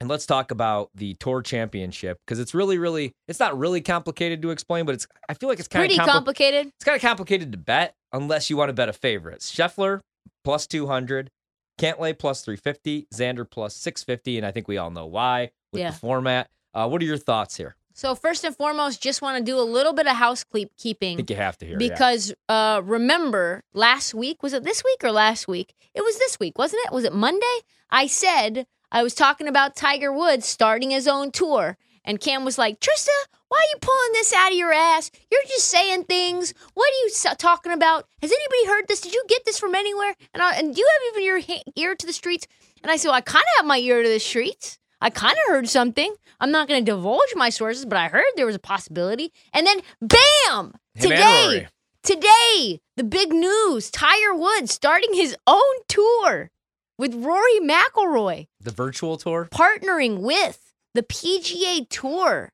And let's talk about the tour championship because it's really, really, it's not really complicated to explain, but it's, I feel like it's kind Pretty of complicated. It's kind of complicated to bet unless you want to bet a favorite. Scheffler plus 200, Cantlay plus 350, Xander plus 650. And I think we all know why with Yeah. the format. Uh, what are your thoughts here? So first and foremost, just want to do a little bit of I housekeeping think you have to hear yeah. because uh, remember last week was it this week or last week? It was this week, wasn't it? Was it Monday? I said I was talking about Tiger Woods starting his own tour, and Cam was like, "Trista, why are you pulling this out of your ass? You're just saying things. What are you s- talking about? Has anybody heard this? Did you get this from anywhere? And, I, and do you have even your ha- ear to the streets?" And I said, well, "I kind of have my ear to the streets." I kind of heard something. I'm not going to divulge my sources, but I heard there was a possibility. And then, bam! Him today, today, the big news: Tiger Woods starting his own tour with Rory McIlroy, the virtual tour. partnering with the PGA Tour,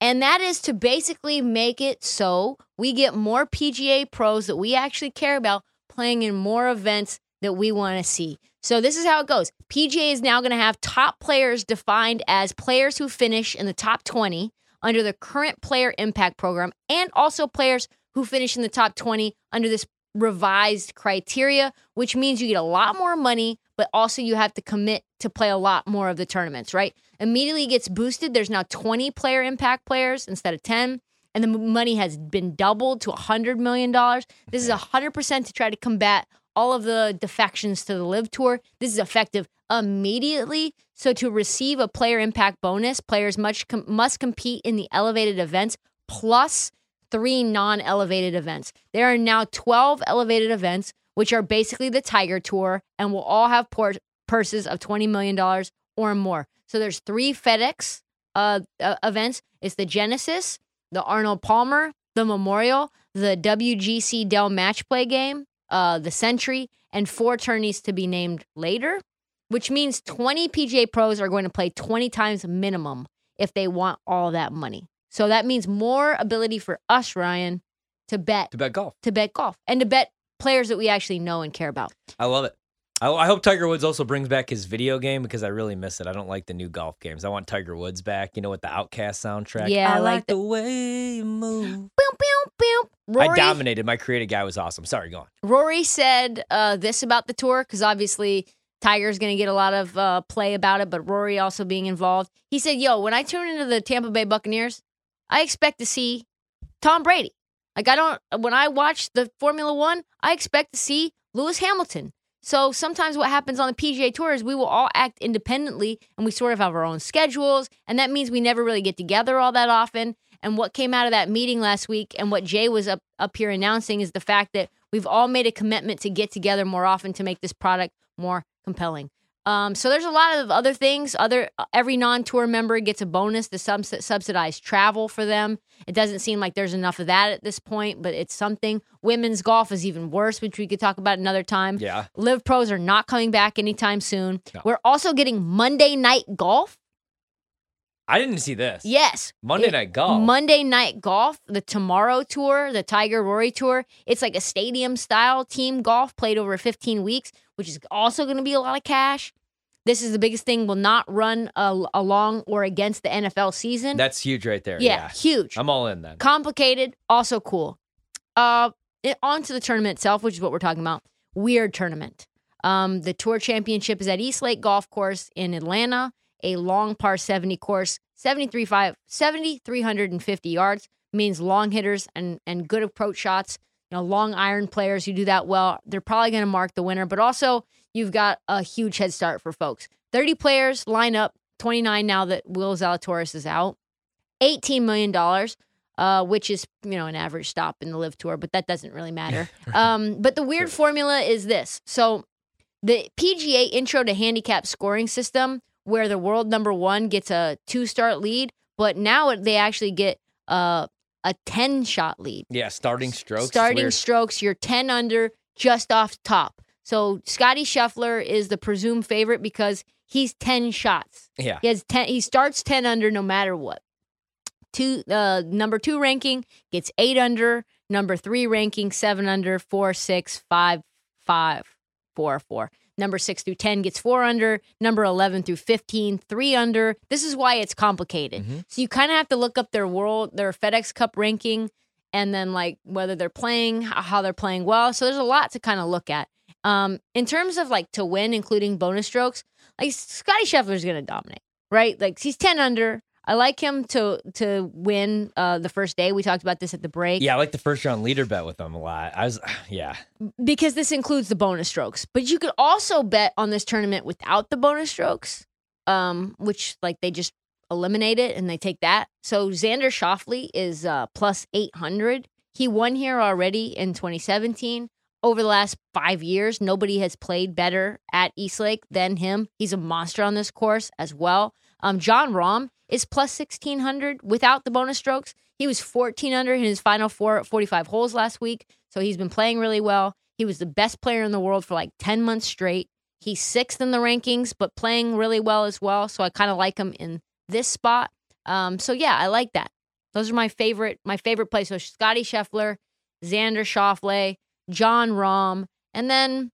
and that is to basically make it so we get more PGA pros that we actually care about playing in more events that we want to see. So this is how it goes. PGA is now going to have top players defined as players who finish in the top 20 under the current player impact program and also players who finish in the top 20 under this revised criteria, which means you get a lot more money, but also you have to commit to play a lot more of the tournaments, right? Immediately gets boosted. There's now 20 player impact players instead of 10 and the money has been doubled to $100 million. This is 100% to try to combat all of the defections to the LIV Tour. This is effective immediately. So, to receive a player impact bonus, players much com- must compete in the elevated events plus three non elevated events. There are now 12 elevated events, which are basically the Tiger Tour and will all have por- purses of $20 million or more. So, there's three FedEx uh, uh, events it's the Genesis, the Arnold Palmer, the Memorial, the WGC Dell Match Play Game, uh, the Sentry, and four tourneys to be named later, which means 20 PGA pros are going to play 20 times minimum if they want all that money. So that means more ability for us, Ryan, to bet To bet golf. to bet golf and to bet players that we actually know and care about. I love it. I, I hope Tiger Woods also brings back his video game because I really miss it. I don't like the new golf games. I want Tiger Woods back, you know, with the OutKast soundtrack. Yeah, I, I like like the way you move. Boom, boom, boom. Rory, I dominated. My creative guy was awesome. Sorry, go on. Rory said uh, this about the tour because obviously Tiger's going to get a lot of uh, play about it, but Rory also being involved. He said, "Yo, when I tune into the Tampa Bay Buccaneers, I expect to see Tom Brady. Like I don't when I watch the Formula One, I expect to see Lewis Hamilton." So sometimes what happens on the PGA Tour is we will all act independently and we sort of have our own schedules. And that means we never really get together all that often. And what came out of that meeting last week and what Jay was up, up here announcing is the fact that we've all made a commitment to get together more often to make this product more compelling. Um, so there's a lot of other things. Other every non-tour member gets a bonus to subs- subsidize travel for them. It doesn't seem like there's enough of that at this point, but it's something. Women's golf is even worse, which we could talk about another time. Yeah. LIV pros are not coming back anytime soon. No. We're also getting Monday night golf. I didn't see this. Yes. Monday It- Night Golf. Monday Night Golf, the Tomorrow Tour, the Tiger Rory Tour. It's like a stadium style team golf played over 15 weeks, which is also going to be a lot of cash. This is the biggest thing. Will not run uh, along or against the NFL season. That's huge right there. yeah, Yeah. huge. I'm all in then. Complicated, also cool. Uh, it, on to the tournament itself, which is what we're talking about. Weird tournament. Um, the Tour Championship is at East Lake Golf Course in Atlanta, a long par 70 course, 73 five- yards, means long hitters and, and good approach shots you know, long iron players who do that well, they're probably going to mark the winner. But also, you've got a huge head start for folks. 30 players line up, 29 now that Will Zalatoris is out. $18 million, uh, which is, you know, an average stop in the LIV tour, but that doesn't really matter. um, but the weird formula is this. So the PGA intro to handicap scoring system, where the world number one gets a two start lead, but now they actually get uh, a 10 shot lead. Yeah, starting strokes. Starting strokes, you're 10 under just off top. So Scotty Scheffler is the presumed favorite because he's 10 shots. Yeah. He has 10 he starts 10 under no matter what. Two uh number 2 ranking gets 8 under, number 3 ranking 7 under, 4 6 5 5 4 4. Number 6 through 10 gets 4 under, number 11 through 15 3 under. This is why it's complicated. Mhm. So you kind of have to look up their world their FedEx Cup ranking and then like whether they're playing, how they're playing well. So there's a lot to kind of look at. Um, in terms of like to win, including bonus strokes, like Scotty Scheffler is going to dominate, right? Like he's ten under. I like him to to win uh, the first day. We talked about this at the break. Yeah, I like the first round leader bet with them a lot. I was, yeah. because this includes the bonus strokes. But you could also bet on this tournament without the bonus strokes, um, which like they just eliminate it and they take that. So Xander Schauffele is uh, plus 800. He won here already in 2017. Over the last five years, nobody has played better at Eastlake than him. He's a monster on this course as well. Um, Jon Rahm is plus 1600 without the bonus strokes. He was 14 under in his final four, 45 holes last week. So he's been playing really well. He was the best player in the world for like 10 months straight. He's sixth in the rankings, but playing really well as well. So I kind of like him in this spot. Um, so yeah, I like that. Those are my favorite, my favorite plays. So Scotty Scheffler, Xander Schauffele, Jon Rahm, and then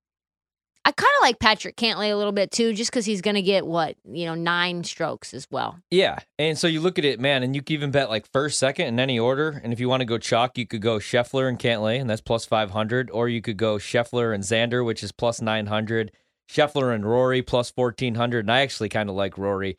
I kind of like Patrick Cantlay a little bit too, just because he's going to get what you know nine strokes as well. Yeah. And so you look at it, man, and you can even bet like first, second in any order. And if you want to go chalk, you could go Scheffler and Cantlay, and that's plus 500. Or you could go Scheffler and Xander, which is plus 900. Scheffler and Rory, plus 1400. And I actually kind of like Rory.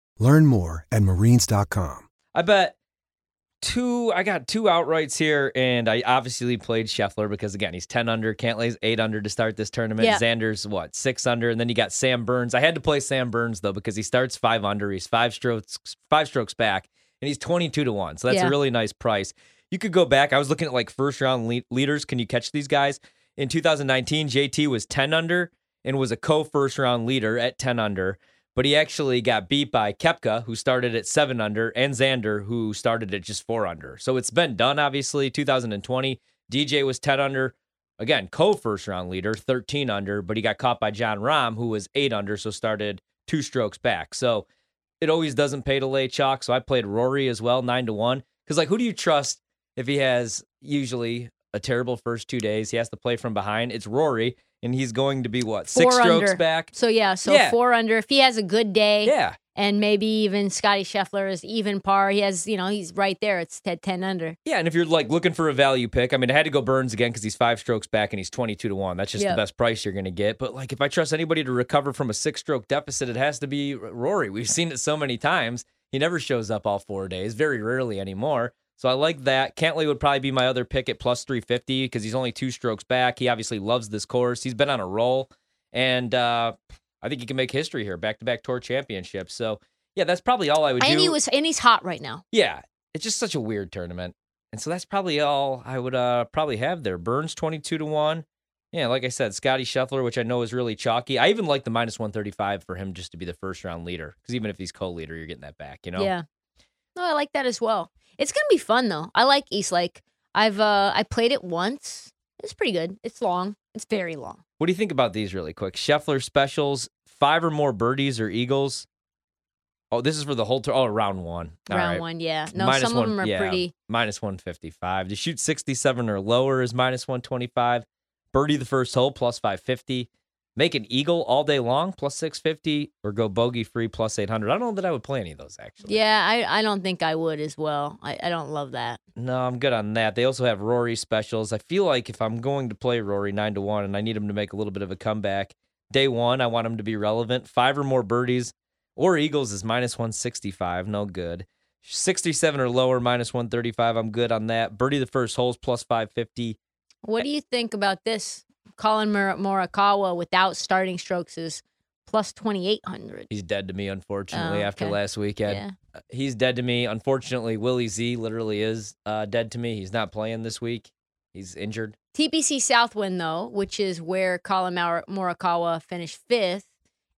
Learn more at marines.com. I bet two. I got two outrights here, and I obviously played Scheffler because again he's ten under. Cantlay's eight under to start this tournament. Yeah. Xander's what six under, and then you got Sam Burns. I had to play Sam Burns though because he starts five under. He's five strokes five strokes back, and he's twenty two to one. So that's Yeah. a really nice price. You could go back. I was looking at like first round lead- leaders. Can you catch these guys? In 2019, JT was 10 under and was a co first round leader at 10 under but he actually got beat by Koepka, who started at seven under, and Xander, who started at just four under. So it's been done, obviously. 2020, DJ was 10 under. Again, co first round leader, 13 under, but he got caught by Jon Rahm, who was eight under, so started two strokes back. So it always doesn't pay to lay chalk. So I played Rory as well, nine to one. Because, like, who do you trust if he has usually a terrible first two days? He has to play from behind. It's Rory, and he's going to be what, six Four strokes under. back? So yeah, so Yeah. four under. If he has a good day, Yeah. and maybe even Scotty Scheffler is even par. He has, you know, he's right there. It's at ten under. Yeah, and if you're like looking for a value pick, I mean, I had to go Burns again because he's five strokes back and he's 22 to 1. That's just Yeah. the best price you're going to get. But like, if I trust anybody to recover from a six stroke deficit, it has to be Rory. We've seen it so many times. He never shows up all four days, very rarely anymore. So I like that. Cantlay would probably be my other pick at plus 350 because he's only two strokes back. He obviously loves this course. He's been on a roll. And uh, I think he can make history here, back to back tour championships. So yeah, that's probably all I would And do. he was, and he's hot right now. Yeah, it's just such a weird tournament. And so that's probably all I would uh probably have there. Burns 22 to 1, Yeah, like I said, Scotty Scheffler, which I know is really chalky. I even like the minus 135 for him just to be the first round leader. Because even if he's co leader, you're getting that back, you know? Yeah. No, I like that as well. It's gonna be fun though. I like East Lake. I've uh I played it once. It's pretty good. It's long. It's very long. What do you think about these really quick? Scheffler specials, five or more birdies or eagles. Oh, this is for the whole tour. Oh, round one. All Round right. one, yeah. No, Minus some one, of them are yeah, pretty. Minus 155. To shoot 67 or lower is minus 125. Birdie the first hole, plus 550. Make an eagle all day long, plus 650. Or go bogey free, plus 800. I don't know that I would play any of those, actually. Yeah, I, I don't think I would as well. I, I don't love that. No, I'm good on that. They also have Rory specials. I feel like if I'm going to play Rory 9 to 1 and I need him to make a little bit of a comeback, day one, I want him to be relevant. Five or more birdies or Eagles is minus 165. No good. 67 or lower, minus 135. I'm good on that. Birdie the first holes, plus 550. What eh. do you think about this? Collin Mor- Morikawa without starting strokes is plus 2,800. He's dead to me, unfortunately, Oh, after okay. last weekend. Yeah. Uh, He's dead to me. Unfortunately, Willie Z literally is uh, dead to me. He's not playing this week. He's injured. TPC Southwind, though, which is where Collin Mor- Morikawa finished fifth,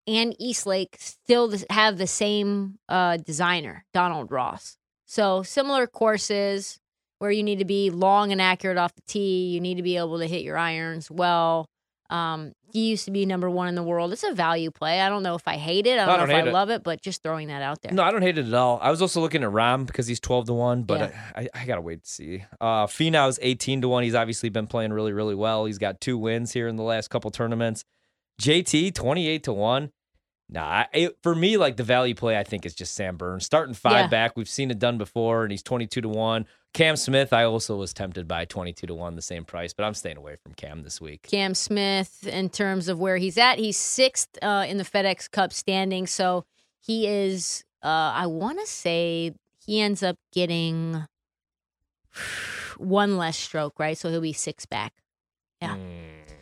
and Eastlake still have the same uh, designer, Donald Ross. So similar courses where you need to be long and accurate off the tee. You need to be able to hit your irons well. Um, he used to be number one in the world. It's a value play. I don't know if I hate it. I don't, I know don't if I it. love it, but just throwing that out there. No, I don't hate it at all. I was also looking at Rahm because he's 12 to 1, but Yeah. I, I, I got to wait to see. Uh, Finau's 18 to 1. He's obviously been playing really, really well. He's got two wins here in the last couple tournaments. JT, 28 to 1. Nah, I- it, for me, like the value play, I think is just Sam Burns. Starting five Yeah. back. We've seen it done before, and he's 22 to 1. Cam Smith, I also was tempted by 22 to 1, the same price, but I'm staying away from Cam this week. Cam Smith, in terms of where he's at, he's sixth uh, in the FedEx Cup standing. So he is, uh, I want to say he ends up getting one less stroke, right? So he'll be six back. Yeah.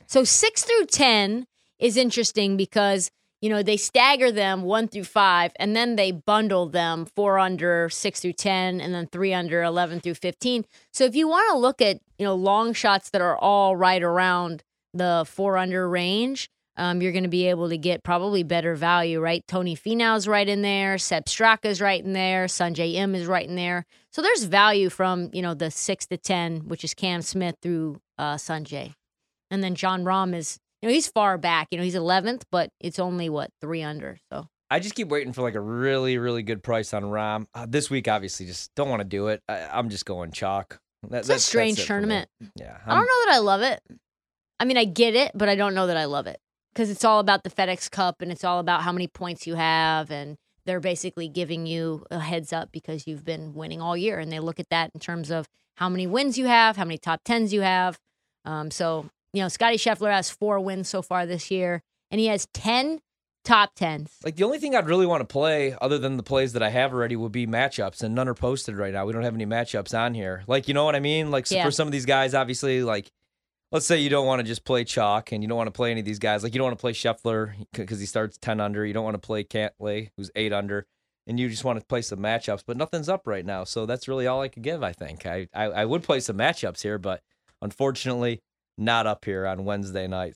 So six through 10 is interesting because, you know, they stagger them one through five and then they bundle them four under, six through 10, and then three under, 11 through 15. So if you want to look at, you know, long shots that are all right around the four under range, um, you're going to be able to get probably better value, right? Tony Finau's right in there, Sepp Straka's right in there, Sungjae Im is right in there. So there's value from, you know, the six to 10, which is Cam Smith through uh, Sungjae. And then Jon Rahm is, you know, he's far back. You know, he's 11th, but it's only what three under. So I just keep waiting for like a really, really good price on Rahm. Uh, this week, obviously, just don't want to do it. I, I'm just going chalk. That, it's that- a strange that's it for me. tournament. Yeah. I don't know that I love it. I mean, I get it, but I don't know that I love it because it's all about the FedEx Cup and it's all about how many points you have. And they're basically giving you a heads up because you've been winning all year. And they look at that in terms of how many wins you have, how many top tens you have. Um, so, you know, Scotty Scheffler has four wins so far this year, and he has 10 top tens. Like the only thing I'd really want to play, other than the plays that I have already, would be matchups, and none are posted right now. We don't have any matchups on here. Like you know what I mean? Like so Yeah. for some of these guys, obviously, like let's say you don't want to just play chalk, and you don't want to play any of these guys. Like you don't want to play Scheffler because he starts ten under. You don't want to play Cantlay, who's eight under, and you just want to play some matchups. But nothing's up right now, so that's really all I could give. I think I I, I would play some matchups here, but unfortunately, not up here on Wednesday night.